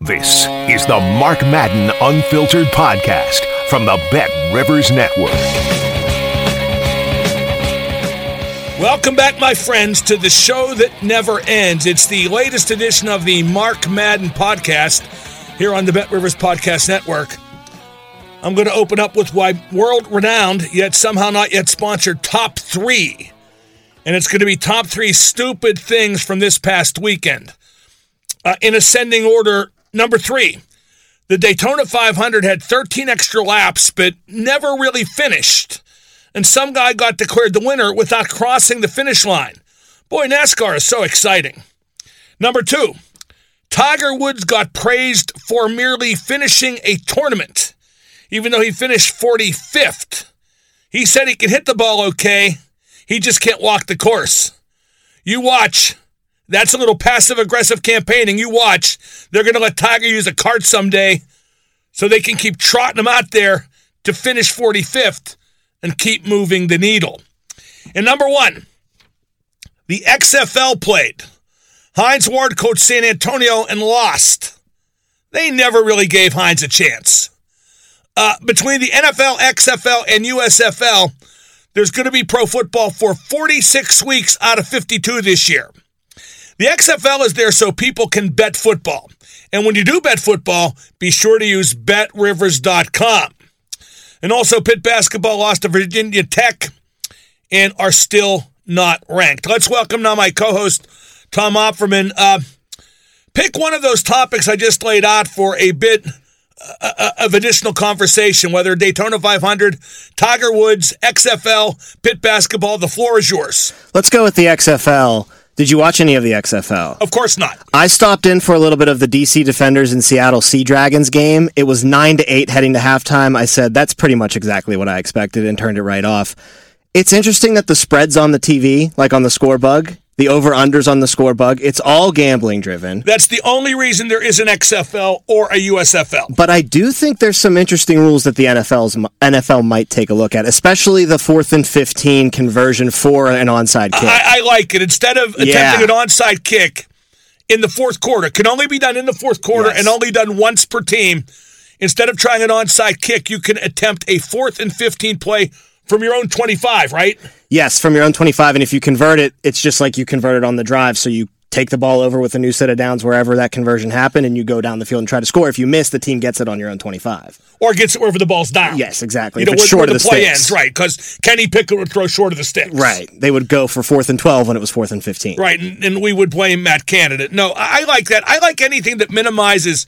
This is the Mark Madden Unfiltered Podcast from the Bet Rivers Network. Welcome back, my friends, to the show that never ends. It's the latest edition of the Mark Madden Podcast here on the Bet Rivers Podcast Network. I'm going to open up with why world renowned, yet somehow not yet sponsored, top three. And it's going to be top three stupid things from this past weekend. Uh, in ascending order, Number three, the Daytona 500 had 13 extra laps, but never really finished. And some guy got declared the winner without crossing the finish line. Boy, NASCAR is so exciting. Number two, Tiger Woods got praised for merely finishing a tournament, even though he finished 45th. He said he can hit the ball okay, he just can't walk the course. You watch. That's a little passive aggressive campaigning. You watch. They're going to let Tiger use a cart someday so they can keep trotting him out there to finish 45th and keep moving the needle. And number one, the XFL played. Hines Ward coached San Antonio and lost. They never really gave Hines a chance. Uh, between the NFL, XFL, and USFL, there's going to be pro football for 46 weeks out of 52 this year. The XFL is there so people can bet football. And when you do bet football, be sure to use betrivers.com. And also, Pitt basketball lost to Virginia Tech and are still not ranked. Let's welcome now my co host, Tom Opferman. Uh, pick one of those topics I just laid out for a bit uh, uh of additional conversation, whether Daytona 500, Tiger Woods, XFL, Pitt basketball. The floor is yours. Let's go with the XFL. Did you watch any of the XFL? Of course not. I stopped in for a little bit of the DC Defenders and Seattle Sea Dragons game. It was 9 to 8 heading to halftime. I said that's pretty much exactly what I expected and turned it right off. It's interesting that the spreads on the TV, like on the score bug, the over unders on the score bug. It's all gambling driven. That's the only reason there is an XFL or a USFL. But I do think there's some interesting rules that the NFL's NFL might take a look at, especially the fourth and fifteen conversion for an onside kick. I, I like it. Instead of attempting yeah. an onside kick in the fourth quarter, can only be done in the fourth quarter yes. and only done once per team. Instead of trying an onside kick, you can attempt a fourth and fifteen play from your own 25, right? Yes, from your own 25. And if you convert it, it's just like you converted on the drive. So you take the ball over with a new set of downs wherever that conversion happened, and you go down the field and try to score. If you miss, the team gets it on your own 25. Or gets it wherever the ball's down. Yes, exactly. You know, where, short where the, the play sticks. ends, right? Because Kenny Pickett would throw short of the sticks. Right. They would go for fourth and 12 when it was fourth and 15. Right. And, and we would blame Matt Canada. No, I, I like that. I like anything that minimizes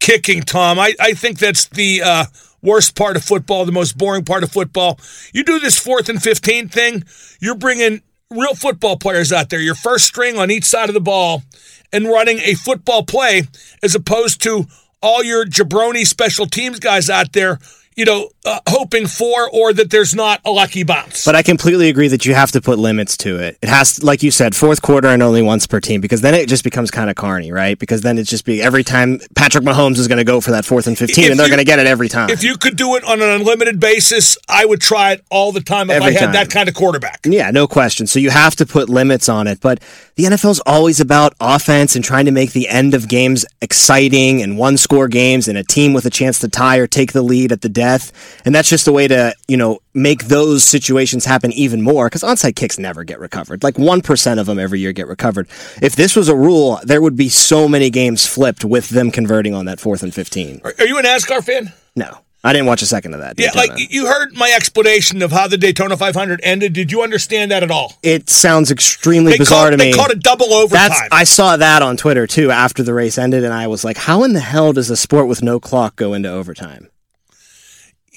kicking, Tom. I, I think that's the. Uh, worst part of football, the most boring part of football. You do this fourth and 15 thing, you're bringing real football players out there, your first string on each side of the ball, and running a football play as opposed to all your jabroni special teams guys out there you know, uh, hoping for, or that there's not a lucky bounce. But I completely agree that you have to put limits to it. It has, like you said, fourth quarter and only once per team, because then it just becomes kind of carny, right? Because then it's just be every time Patrick Mahomes is going to go for that fourth and fifteen, if and they're going to get it every time. If you could do it on an unlimited basis, I would try it all the time if every I had time. that kind of quarterback. Yeah, no question. So you have to put limits on it, but the NFL's always about offense and trying to make the end of games exciting and one score games and a team with a chance to tie or take the lead at the death. And that's just a way to, you know, make those situations happen even more because onside kicks never get recovered. Like 1% of them every year get recovered. If this was a rule, there would be so many games flipped with them converting on that fourth and 15. Are, are you a NASCAR fan? No. I didn't watch a second of that. Yeah, Daytona. like you heard my explanation of how the Daytona 500 ended. Did you understand that at all? it sounds extremely They bizarre called, to they me. called it double overtime. That's I saw that on Twitter too after the race ended, and I was like, "How in the hell does a sport with no clock go into overtime?"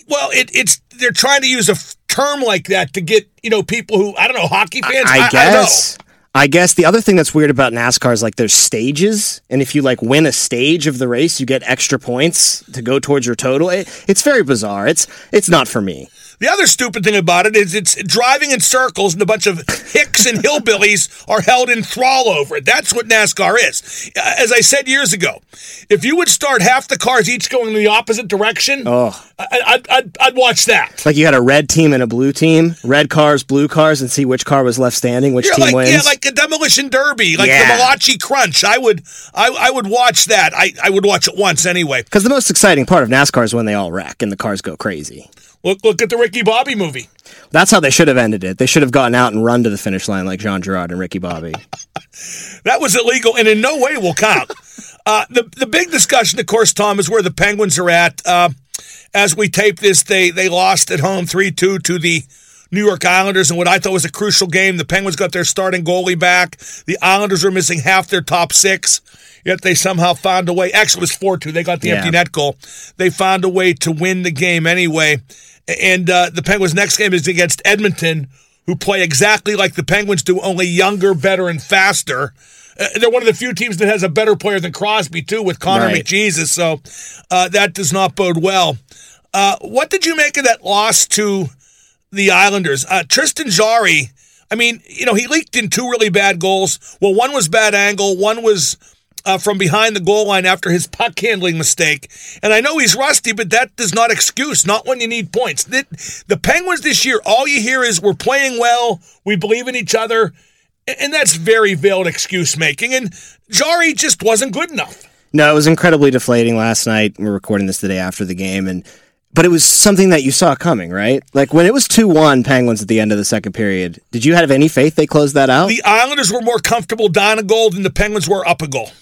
Well, it, it's they're trying to use a f- term like that to get you know people who I don't know hockey fans. I, I, I guess. I guess the other thing that's weird about NASCAR is like there's stages, and if you like win a stage of the race, you get extra points to go towards your total. It, it's very bizarre. It's it's not for me. The other stupid thing about it is it's driving in circles and a bunch of hicks and hillbillies are held in thrall over it. That's what NASCAR is. Uh, As I said years ago, if you would start half the cars each going in the opposite direction, Oh, I, I'd watch that. It's like you had a red team and a blue team, red cars, blue cars, and see which car was left standing, which Yeah, team like wins. yeah, like a demolition derby, like Yeah. the Malachi Crunch. I would, I, I would watch that. I, I would watch it once anyway. because the most exciting part of NASCAR is when they all wreck and the cars go crazy. Look, look at the Ricky Bobby movie. That's how they should have ended it. They should have gotten out and run to the finish line like Jean Girard and Ricky Bobby. That was illegal and in no way will count. uh, the the big discussion, of course, Tom, is where the Penguins are at. Uh, as we tape this, they they lost at home three two to the New York Islanders in what I thought was a crucial game. The Penguins got their starting goalie back. The Islanders were missing half their top six. Yet they somehow found a way. Actually, it was four two. They got the Yeah. empty net goal. They found a way to win the game anyway. And uh, the Penguins' next game is against Edmonton, who play exactly like the Penguins do, only younger, better, and faster. Uh, they're one of the few teams that has a better player than Crosby too, with Connor Right. McJesus. So uh, that does not bode well. Uh, what did you make of that loss to the Islanders? Uh, Tristan Jarry. I mean, you know, he leaked in two really bad goals. Well, one was bad angle, one was uh, from behind the goal line after his puck handling mistake. And I know he's rusty, but that does not excuse, not when you need points. The, the Penguins this year, all you hear is we're playing well, we believe in each other, and that's very veiled excuse making. And Jarry just wasn't good enough. No, it was incredibly deflating last night. We're recording this the day after the game, and but it was something that you saw coming, right? Like when it was two one Penguins at the end of the second period. Did you have any faith they closed that out? The Islanders were more comfortable down a goal than the Penguins were up a goal.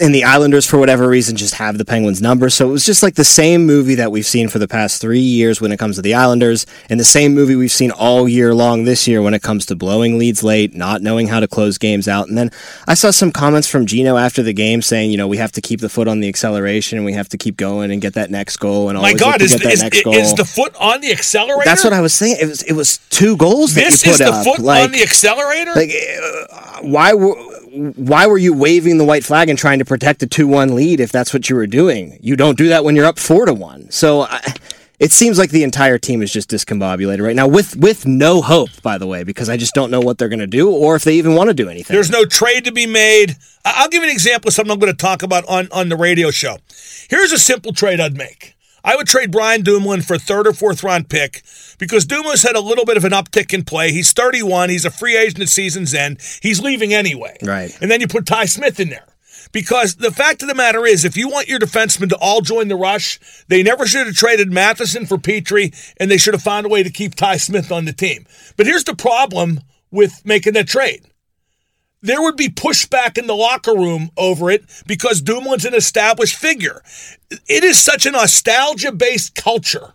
and the Islanders, for whatever reason, just have the Penguins number. So it was just like the same movie that we've seen for the past three years when it comes to the Islanders, and the same movie we've seen all year long this year when it comes to blowing leads late, not knowing how to close games out. And then I saw some comments from Gino after the game saying, you know, we have to keep the foot on the acceleration and we have to keep going and get that next goal and My God, is, get that is, next goal. is the foot on the accelerator? That's what I was saying. It was it was two goals that This you is the up. foot like, on the accelerator? like uh, why were why were you waving the white flag and trying to protect a 2-1 lead if that's what you were doing you don't do that when you're up 4 to 1 so I, it seems like the entire team is just discombobulated right now with with no hope by the way because I just don't know what they're going to do or if they even want to do anything There's no trade to be made. I'll give you an example of something I'm going to talk about on, on the radio show. Here's a simple trade I'd make. I would trade Brian Dumoulin for third or fourth round pick because Dumoulin's had a little bit of an uptick in play. He's 31. He's a free agent at season's end. He's leaving anyway. Right. And then you put Ty Smith in there. Because the fact of the matter is, if you want your defensemen to all join the rush, they never should have traded Matheson for Petry, and they should have found a way to keep Ty Smith on the team. But here's the problem with making that trade there would be pushback in the locker room over it because Dumoulin's an established figure. It is such a nostalgia based culture.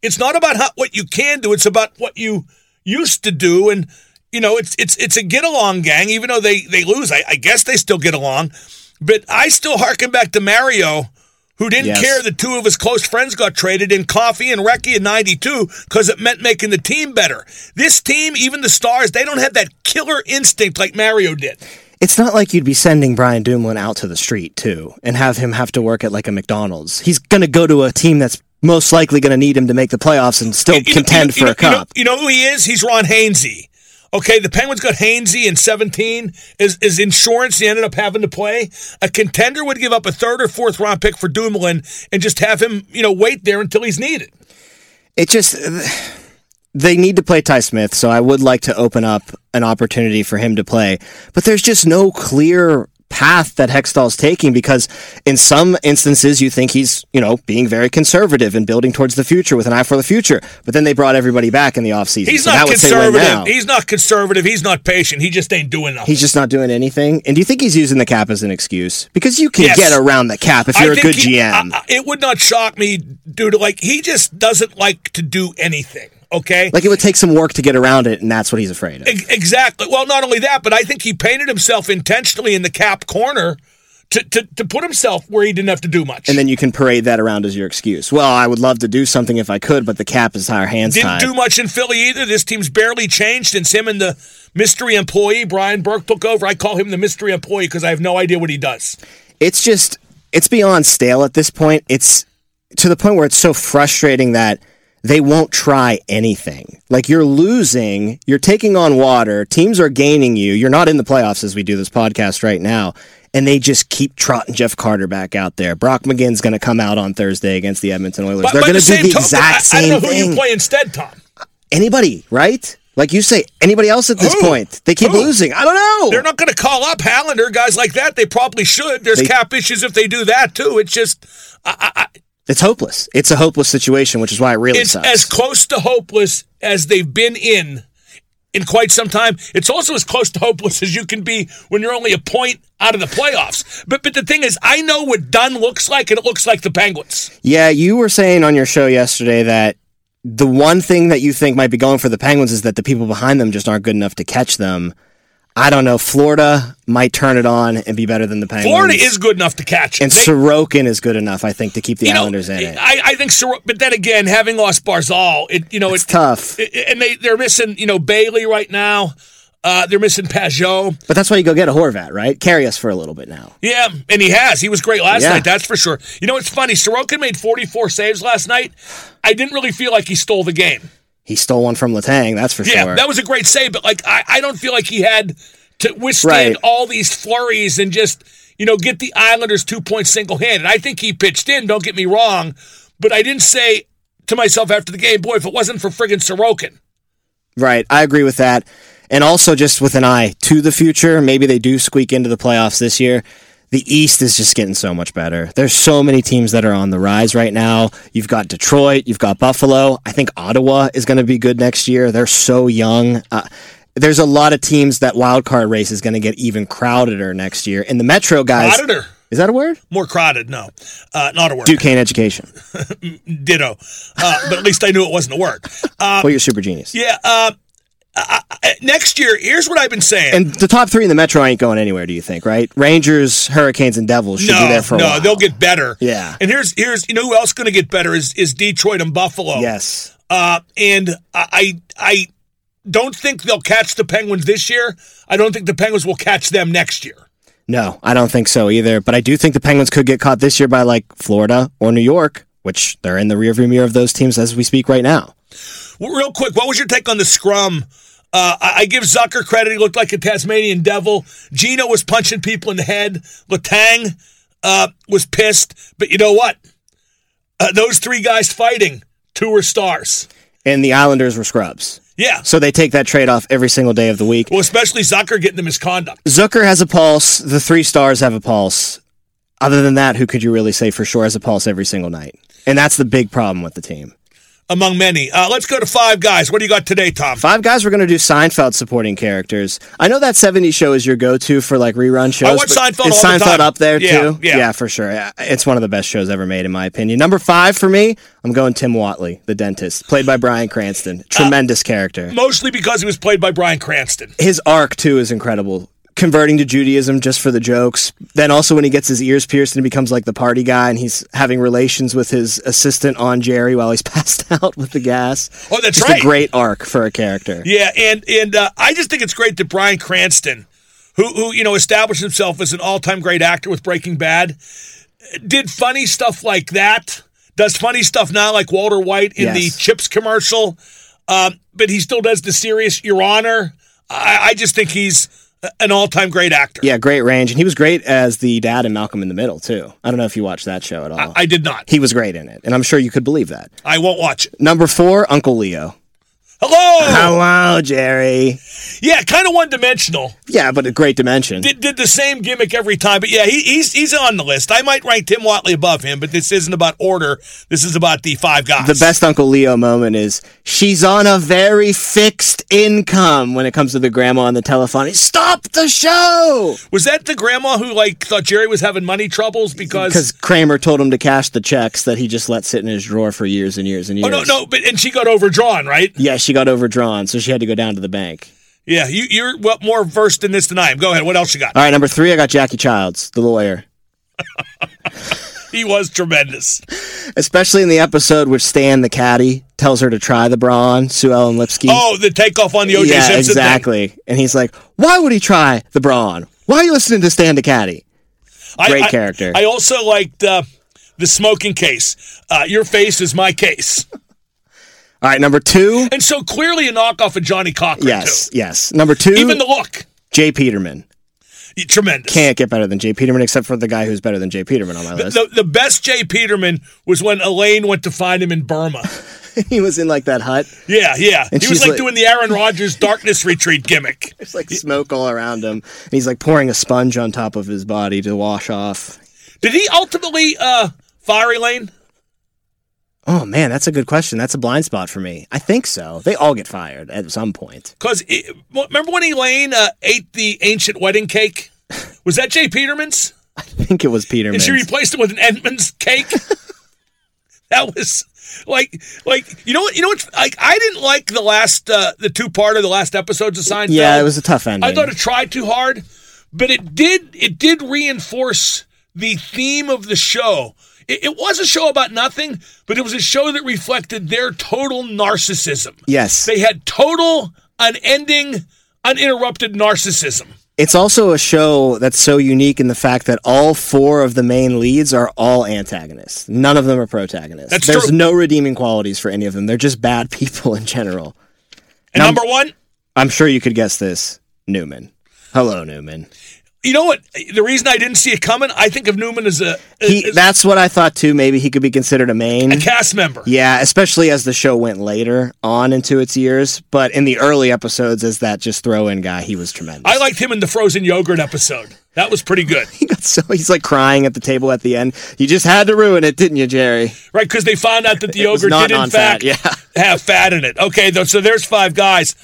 It's not about how, what you can do; it's about what you used to do. And you know, it's it's it's a get along gang. Even though they they lose, I, I guess they still get along. But I still harken back to Mario, who didn't Yes. care that two of his close friends got traded in Coffey and Recchi in '92 because it meant making the team better. This team, even the stars, they don't have that killer instinct like Mario did. it's not like you'd be sending Brian Dumoulin out to the street too and have him have to work at like a McDonald's he's going to go to a team that's most likely going to need him to make the playoffs and still You know- contend you know- for you a know- cup You know, who he is? He's Ron Hainsey. Okay, the Penguins got Hainsey in 17 Is as insurance. He ended up having to play. A contender would give up a third or fourth round pick for Dumoulin and just have him, you know, wait there until he's needed. it just they need to play Ty Smith, so I would like to open up an opportunity for him to play. But there's just no clear path that Hextall's taking because in some instances you think he's, you know, being very conservative and building towards the future with an eye for the future. But then they brought everybody back in the offseason. He's so not that would say win now. conservative. He's not conservative. He's not patient. He just ain't doing nothing. He's just not doing anything. And do you think he's using the cap as an excuse? Because you can Yes. get around the cap if you're a good he- GM. I- I- it would not shock me, dude. Like he just doesn't like to do anything. Okay. like it would take some work to get around it, and that's what he's afraid of. Exactly. Well, not only that, but I think he painted himself intentionally in the cap corner to, to, to put himself where he didn't have to do much. And then you can parade that around as your excuse. Well, I would love to do something if I could, but the cap is our hands didn't tied. do much in Philly either. This team's barely changed since him and the mystery employee Brian Burke took over. I call him the mystery employee because I have no idea what he does. it's just it's beyond stale at this point. It's to the point where it's so frustrating that they won't try anything. Like you're losing, you're taking on water, teams are gaining you. You're not in the playoffs as we do this podcast right now. And they just keep trotting Jeff Carter back out there. Brock McGinn's going to come out on Thursday against the Edmonton Oilers. But They're going to do the exact I, I same don't know who thing. you play instead, Tom. Anybody, right? Like you say, anybody else at this Who? point? They keep Who? losing. I don't know. They're not going to call up Hallander, guys like that. They probably should. There's They- cap issues if they do that too. It's just, I, I, It's hopeless. It's a hopeless situation, which is why it really it's sucks. as close to hopeless as they've been in in quite some time. It's also as close to hopeless as you can be when you're only a point out of the playoffs. But but the thing is, I know what done looks like, and it looks like the Penguins. Yeah, you were saying on your show yesterday that the one thing that you think might be going for the Penguins is that the people behind them just aren't good enough to catch them. I don't know. Florida might turn it on and be better than the Penguins. Florida is good enough to catch. and They- Sorokin is good enough, I think, to keep the you know, Islanders in it. I, I think, Sor- but then again, having lost Barzal, it you know It's it, tough. it- and they they're missing you know Bailey right now. Uh, they're missing Pageau. But that's why you go get a Horvat, right? Carry us for a little bit now. Yeah, and he has. He was great last Yeah. night, that's for sure. You know, it's funny. Sorokin made 44 saves last night. I didn't really feel like he stole the game. He stole one from Letang, that's for Yeah, sure. that was a great save, but like I, I don't feel like he had to withstand Right. all these flurries and just, you know, get the Islanders two points single handed. I think he pitched in, don't get me wrong, but I didn't say to myself after the game, boy, if it wasn't for friggin' Sorokin. Right. I agree with that. And also, just with an eye to the future, maybe they do squeak into the playoffs this year. The East is just getting so much better. There's so many teams that are on the rise right now. You've got Detroit, you've got Buffalo. I think Ottawa is going to be good next year. They're so young. Uh, there's a lot of teams that wild card race is going to get even crowdeder next year. And the Metro guys. Crowdeder. Is that a word? More crowded, no. Uh, not a word. Duquesne education. Ditto. Uh, but at least I knew it wasn't a word. Uh, well, you're super genius. yeah, uh, uh, next year, here's what I've been saying. And the top three in the Metro ain't going anywhere, do you think, right? Rangers, Hurricanes, and Devils should no, be there for a no, while. they'll get better. Yeah. And here's here's you know who else going to get better is is Detroit and Buffalo. Yes. Uh, and I I don't think they'll catch the Penguins this year. I don't think the Penguins will catch them next year. No, I don't think so either. But I do think the Penguins could get caught this year by like Florida or New York, which they're in the rearview mirror of those teams as we speak right now. Well, real quick, what was your take on the scrum? Uh, I, I give Zucker credit. He looked like a Tasmanian devil. Gino was punching people in the head. Letang uh, was pissed. But you know what? Uh, those three guys fighting, two were stars. And the Islanders were scrubs. Yeah. So they take that trade off every single day of the week. Well, especially Zucker getting the misconduct. Zucker has a pulse. The three stars have a pulse. Other than that, who could you really say for sure has a pulse every single night? And that's the big problem with the team. Among many. Uh, let's go to five guys. What do you got today, Tom? Five guys we're going to do Seinfeld supporting characters. I know that 70s show is your go-to for like rerun shows. I watch Seinfeld Is all the Seinfeld time. up there Yeah, too? yeah. for sure. It's one of the best shows ever made in my opinion. Number five for me, I'm going Tim Whatley, the dentist, played by Bryan Cranston. Tremendous character. Mostly because he was played by Bryan Cranston. His arc too is incredible. Converting to Judaism just for the jokes. Then also when he gets his ears pierced and he becomes like the party guy and he's having relations with his assistant on Jerry while he's passed out with the gas. Oh, that's just right. a great arc for a character. Yeah, and and uh, I just think it's great that Bryan Cranston, who who you know established himself as an all-time great actor with Breaking Bad, did funny stuff like that. Does funny stuff now, like Walter White in the Chips commercial. Um, but he still does the serious Your Honor. I, I just think he's an all-time great actor. Yeah, great range. And he was great as the dad in Malcolm in the Middle, too. I don't know if you watched that show at all. I did not. he was great in it, and I'm sure you could believe that. I won't watch it. Number four, Uncle Leo. Hello. Hello, Jerry. Yeah, kind of one dimensional. Yeah, but a great dimension. Did, did the same gimmick every time. But yeah, he, he's he's on the list. I might rank Tim Whatley above him, but this isn't about order. This is about the five guys. The best Uncle Leo moment is she's on a very fixed income when it comes to the grandma on the telephone. Stop the show! Was that the grandma who like thought Jerry was having money troubles because Because Kramer told him to cash the checks that he just let sit in his drawer for years and years and years. Oh no, no, but and she got overdrawn, right? Yeah, she got overdrawn, so she had to go down to the bank. Yeah, you, you're well, more versed in this than I am. Go ahead. What else you got? All right, number three, I got Jackie Chiles, the lawyer. He was tremendous. Especially in the episode where Stan, the caddy, tells her to try the brawn, Sue Ellen Lipsky. Oh, the takeoff on the OJ yeah, Simpson thing. exactly. And he's like, why would he try the brawn? Why are you listening to Stan, the caddy? I- Great I- character. I also liked uh, the smoking case. Uh, your face is my case. All right, number two. And so clearly a knockoff of Johnnie Cochran, Yes, too. yes. Number two, Even the look. Jay Peterman. Tremendous. Can't get better than Jay Peterman, except for the guy who's better than Jay Peterman on my list. The, the best Jay Peterman was when Elaine went to find him in Burma. he was in like that hut. Yeah, yeah. And he was like, like- doing the Aaron Rodgers darkness retreat gimmick. There's like smoke all around him. And he's like pouring a sponge on top of his body to wash off. Did he ultimately uh, fire Elaine? Oh man, that's a good question. That's a blind spot for me. I think so. They all get fired at some point. Because remember when Elaine uh, ate the ancient wedding cake? Was that Jay Peterman's? I think it was Peterman. And she replaced it with an Edmonds cake. that was like, like you know what? You know what? Like I didn't like the last, uh, the two part of the last episodes of Seinfeld. yeah, it was a tough ending. I thought it tried too hard, but it did. It did reinforce the theme of the show. It, it was a show about nothing, but it was a show that reflected their total narcissism. yes. They had total, unending, uninterrupted narcissism. It's also a show that's so unique in the fact that all four of the main leads are all antagonists. None of them are protagonists. That's There's true. no redeeming qualities for any of them. They're just bad people in general. And Num- number one, I'm sure you could guess this. Newman. Hello, Newman. You know what? The reason I didn't see it coming, I think of Newman as a, He, that's what I thought too. Maybe he could be considered a main. a cast member. Yeah, especially as the show went later on into its years. But in the early episodes, as that just throw in guy, he was tremendous. I liked him in the frozen yogurt episode. That was pretty good, He got so he's like crying at the table at the end. You just had to ruin it, didn't you, Jerry? right? Because they found out that the It was yogurt not did in fact yeah. have fat in it. Okay, though, so there's five guys.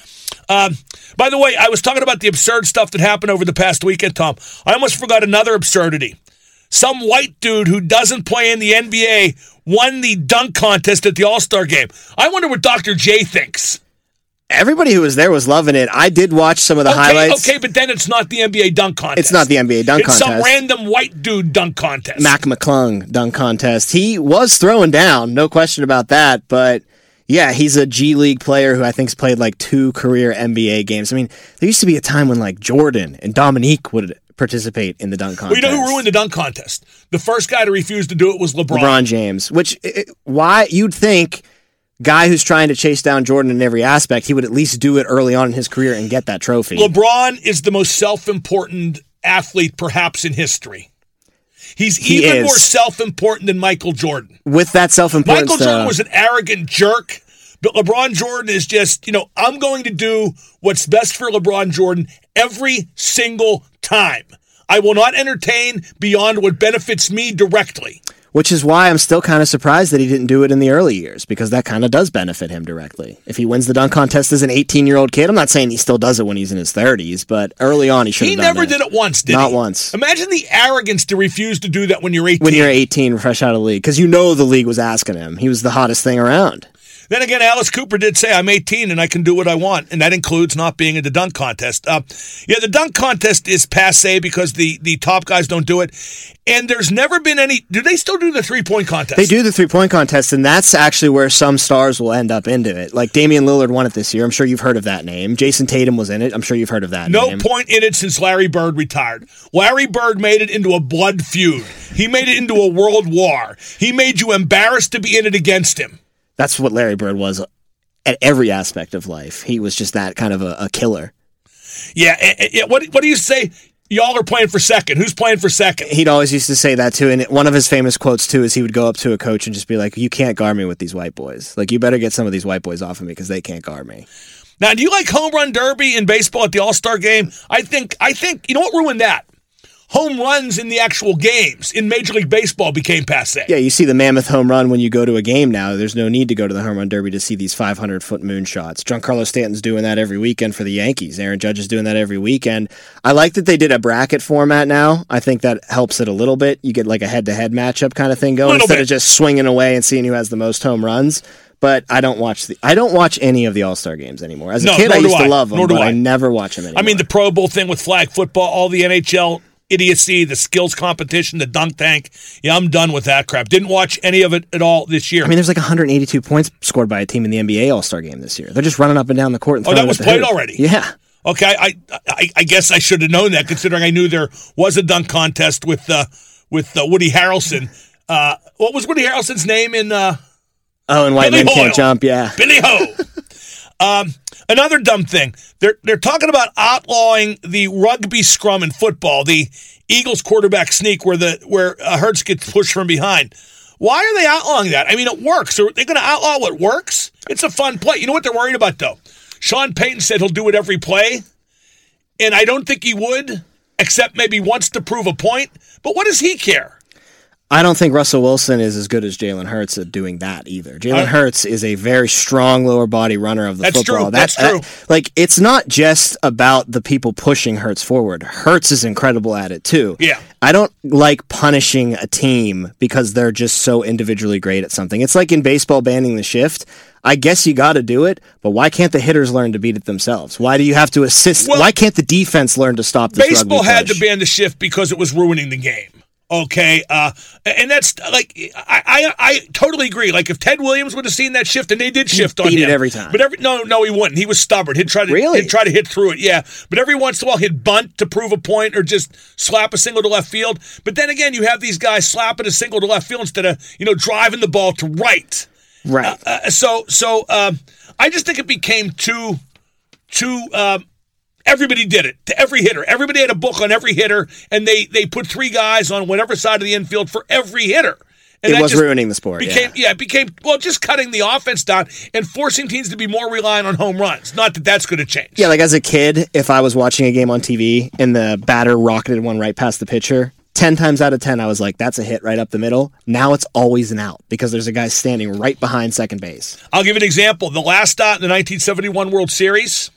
Um, by the way, I was talking about the absurd stuff that happened over the past weekend, Tom. I almost forgot another absurdity. Some white dude who doesn't play in the NBA won the dunk contest at the All Star game. I wonder what Dr. J thinks. Everybody who was there was loving it. I did watch some of the okay, highlights. okay, but then it's not the NBA dunk contest. It's not the NBA dunk contest. it's some random white dude dunk contest. Mac McClung dunk contest. He was throwing down, no question about that. But yeah, he's a G League player who I think's played like two career NBA games. I mean, there used to be a time when like Jordan and Dominique would participate in the dunk well, contest. you know who ruined the dunk contest? The first guy to refuse to do it was LeBron. LeBron James. Which i- i- why you'd think guy who's trying to chase down Jordan in every aspect, he would at least do it early on in his career and get that trophy. LeBron is the most self-important athlete perhaps in history. He's He even is. more self-important than Michael Jordan. With that self-importance, Michael Jordan though, was an arrogant jerk, but LeBron Jordan is just, you know, I'm going to do what's best for LeBron Jordan every single time. I will not entertain beyond what benefits me directly. Which is why I'm still kind of surprised that he didn't do it in the early years because that kind of does benefit him directly. If he wins the dunk contest as an 18 year old kid, I'm not saying he still does it when he's in his 30s, but early on he should He done never that. did it once, did Not he? once. Imagine the arrogance to refuse to do that when you're 18. When you're 18, fresh out of the league, because you know the league was asking him. He was the hottest thing around. Then again, Alice Cooper did say, I'm 18 and I can do what I want. And that includes not being in the dunk contest. Uh, yeah, the dunk contest is passe because the, the top guys don't do it. And there's never been any. Do they still do the three point contest? They do the three point contest, and that's actually where some stars will end up into it. Like Damian Lillard won it this year. I'm sure you've heard of that name. Jayson Tatum was in it. I'm sure you've heard of that No name. point in it since Larry Bird retired. Larry Bird made it into a blood feud. He made it into a world war. He made you embarrassed to be in it against him. That's what Larry Bird was at every aspect of life. He was just that kind of a, a killer. Yeah, eh, eh, yeah. What, what do you say? Y'all are playing for second. Who's playing for second? He'd always used to say that too, and one of his famous quotes too is he would go up to a coach and just be like, "You can't guard me with these white boys. Like, you better get some of these white boys off of me because they can't guard me." Now, do you like home run derby in baseball at the All Star game? I think. I think. You know what ruined that? Home runs in the actual games in Major League Baseball became passe. Yeah, you see the mammoth home run when you go to a game now. There's no need to go to the home run derby to see these 500 foot moon moonshots. Giancarlo Stanton's doing that every weekend for the Yankees. Aaron Judge is doing that every weekend. I like that they did a bracket format now. I think that helps it a little bit. You get like a head to head matchup kind of thing going instead bit. of just swinging away and seeing who has the most home runs but I don't watch the I don't watch any of the All Star games anymore. As a no, kid, I used I. to love them, but I. I. never watch them anymore. I mean, the Pro Bowl thing with flag football, all the NHL idiocy, the skills competition, the dunk tank. Yeah, I'm done with that crap. Didn't watch any of it at all this year. I mean, there's like 182 points scored by a team in the NBA All Star game this year. They're just running up and down the court. And oh, that was played hoop. already. Yeah. Okay, I, I, I guess I should have known that, considering I knew there was a dunk contest with uh, with uh, Woody Harrelson. Uh, what was Woody Harrelson's name in? Uh, oh, and White Men Can't Jump. Yeah, Billy Ho. um, Another dumb thing. They're they're talking about outlawing the rugby scrum in football, the Eagles quarterback sneak where the where uh, Hurts gets pushed from behind. Why are they outlawing that? I mean, it works. Are they going to outlaw what works? It's a fun play. You know what they're worried about though? Sean Payton said he'll do it every play, and I don't think he would, except maybe once to prove a point. But what does he care? I don't think Russell Wilson is as good as Jalen Hurts at doing that either. Jalen uh, Hurts is a very strong lower body runner of the that's football. True. That's that, true. That, like it's not just about the people pushing Hurts forward. Hurts is incredible at it too. Yeah. I don't like punishing a team because they're just so individually great at something. It's like in baseball banning the shift. I guess you got to do it, but why can't the hitters learn to beat it themselves? Why do you have to assist? Well, why can't the defense learn to stop this? Baseball had to ban the shift because it was ruining the game. Okay, uh, and that's like I, I, I totally agree. Like if Ted Williams would have seen that shift, and they did shift on him it every time, but every no, no, he wouldn't. He was stubborn. He'd try to really he'd try to hit through it. Yeah, but every once in a while he'd bunt to prove a point or just slap a single to left field. But then again, you have these guys slapping a single to left field instead of you know driving the ball to right. Right. Uh, uh, so so um, I just think it became too too. Um, Everybody did it to every hitter. Everybody had a book on every hitter, and they they put three guys on whatever side of the infield for every hitter. And it was ruining the sport. Became yeah. yeah, it became well, just cutting the offense down and forcing teams to be more reliant on home runs. Not that that's going to change. Yeah, like as a kid, if I was watching a game on TV and the batter rocketed one right past the pitcher, 10 times out of 10, I was like, that's a hit right up the middle. Now it's always an out because there's a guy standing right behind second base. I'll give an example. The last start in the 1971 World Series,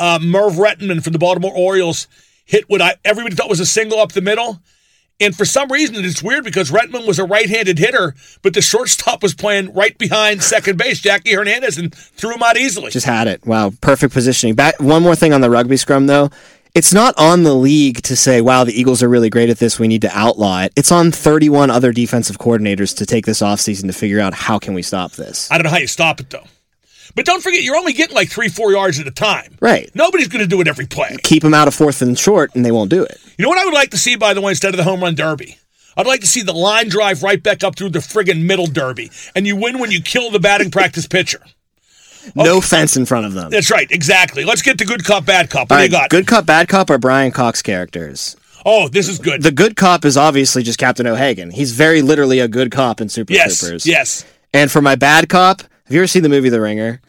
uh, Merv Rettenmund from the Baltimore Orioles hit what I, everybody thought was a single up the middle. And for some reason, it's weird because Rettenmund was a right-handed hitter, but the shortstop was playing right behind second base, Jackie Hernandez, and threw him out easily. Just had it. Wow, perfect positioning. Back one more thing on the rugby scrum, though. It's not on the league to say, wow, the Eagles are really great at this. We need to outlaw it. It's on 31 other defensive coordinators to take this offseason to figure out how can we stop this. I don't know how you stop it, though. But don't forget, you're only getting like three, four yards at a time. Right. Nobody's going to do it every play. Keep them out of fourth and short, and they won't do it. You know what I would like to see, by the way, instead of the home run derby? I'd like to see the line drive right back up through the friggin' middle derby, and you win when you kill the batting practice pitcher. Okay. No fence in front of them. That's right, exactly. Let's get to good cop, bad cop. What do you got? Good cop, bad cop are Brian Cox characters. Oh, this is good. The good cop is obviously just Captain O'Hagan. He's very literally a good cop in Super yes, Troopers. Yes. And for my bad cop, have you ever seen the movie The Ringer?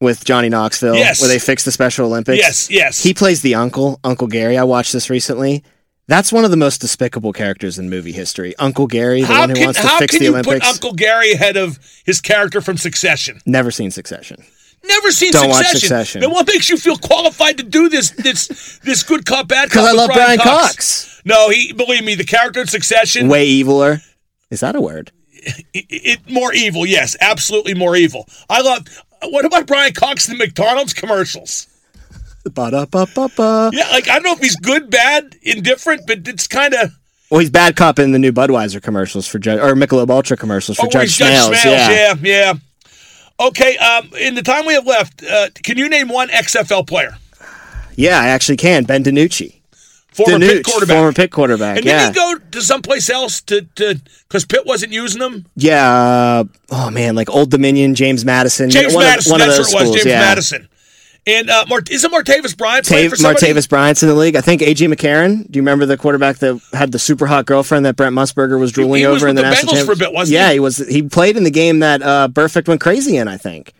with Johnny Knoxville, yes. where they fixed the Special Olympics. Yes, yes. He plays the uncle, Uncle Gary. I watched this recently. That's one of the most despicable characters in movie history. Uncle Gary, the how one who can, wants to fix the Olympics. How can you put Uncle Gary ahead of his character from Succession? Never seen Succession. Never seen Don't Succession. Watch Succession. Then what makes you feel qualified to do this? This this good cop, bad cop? Because I love Brian, Brian Cox. Cox. No, he believe me, the character in Succession way eviler. Is that a word? It, it, more evil, yes, absolutely more evil. I love what about Brian Cox in the McDonald's commercials? Ba-da-ba-ba-ba. Yeah, like I don't know if he's good, bad, indifferent, but it's kind of. Well, he's bad cop in the new Budweiser commercials for Judge or Michelob Ultra commercials for oh, Judge Smails. Smails. Yeah. yeah, yeah. Okay, um, in the time we have left, uh, can you name one XFL player? Yeah, I actually can. Ben DiNucci. Former DiNucci, Pitt quarterback. Former Pitt quarterback. And yeah. did he go to someplace else to because Pitt wasn't using him? Yeah. Uh, oh man, like Old Dominion, James Madison. James one Madison. Of, one that's of those it was. schools, James yeah. Madison. And uh, Mart- isn't Martavis Bryant playing for somebody? Martavis Bryant's in the league. I think AJ McCarron. Do you remember the quarterback that had the super hot girlfriend that Brent Musburger was drooling he was over in the, the national Bengals for a bit, wasn't yeah, he? he was. He played in the game that uh, Burfict went crazy in. I think.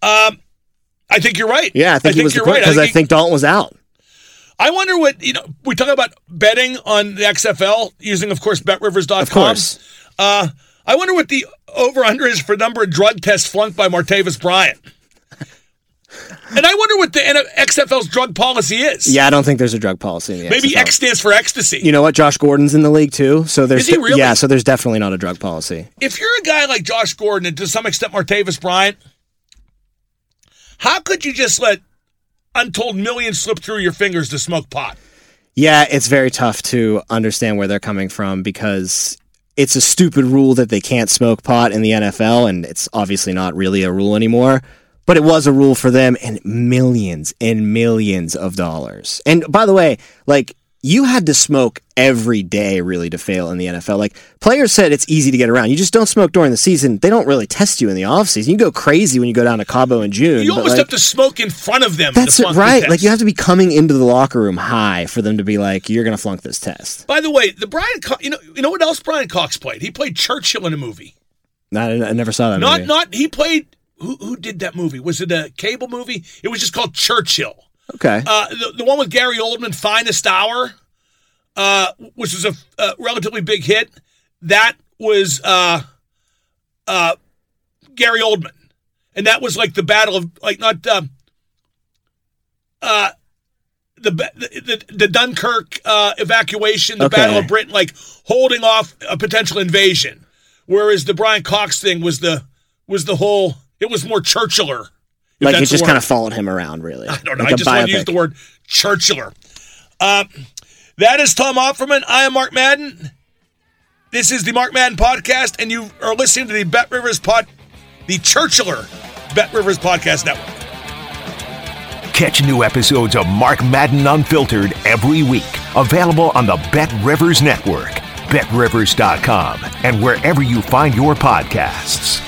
Um, I think you're right. Yeah, I think, he was you're the right. because I, he- think Dalton was out. I wonder what you know. We talk about betting on the XFL using, of course, BetRivers.com. Of course. Uh, I wonder what the over under is for number of drug tests flunked by Martavis Bryant. and I wonder what the XFL's drug policy is. Yeah, I don't think there's a drug policy in the Maybe XFL. X stands for ecstasy. You know what? Josh Gordon's in the league too. So there's Is he really? yeah. So there's definitely not a drug policy. if you're a guy like Josh Gordon and to some extent Martavis Bryant, how could you just let untold millions slip through your fingers to smoke pot? Yeah, it's very tough to understand where they're coming from because it's a stupid rule that they can't smoke pot in the NFL, and it's obviously not really a rule anymore. But it was a rule for them, and millions and millions of dollars. And by the way, like you had to smoke every day really to fail in the NFL. Like players said, it's easy to get around. You just don't smoke during the season. They don't really test you in the offseason. You go crazy when you go down to Cabo in June. You almost like, have to smoke in front of them. That's to it, flunk the right. test. Like you have to be coming into the locker room high for them to be like, "You're going to flunk this test." By the way, the Brian, Co- you know, you know what else Brian Cox played? He played Churchill in a movie. I, I never saw that. Not, movie. not. He played. Who, who did that movie? Was it a cable movie? It was just called Churchill. Okay. Uh, the, the one with Gary Oldman, Finest Hour, uh, which was a, a relatively big hit. That was uh, uh, Gary Oldman, and that was like the battle of like not um, uh, the, the the Dunkirk uh, evacuation, the Okay. Battle of Britain, like holding off a potential invasion. Whereas the Brian Cox thing was the was the whole. It was more Churchiller. If like it just kind of followed him around, really. I don't know. Like I a just want to use the word Churchiller. Uh, that is Tom Opferman. I am Mark Madden. This is the Mark Madden podcast, and you are listening to the Bet Rivers pod, the Churchiller Bet Rivers podcast network. Catch new episodes of Mark Madden Unfiltered every week. Available on the Bet Rivers Network, betrivers.com, and wherever you find your podcasts.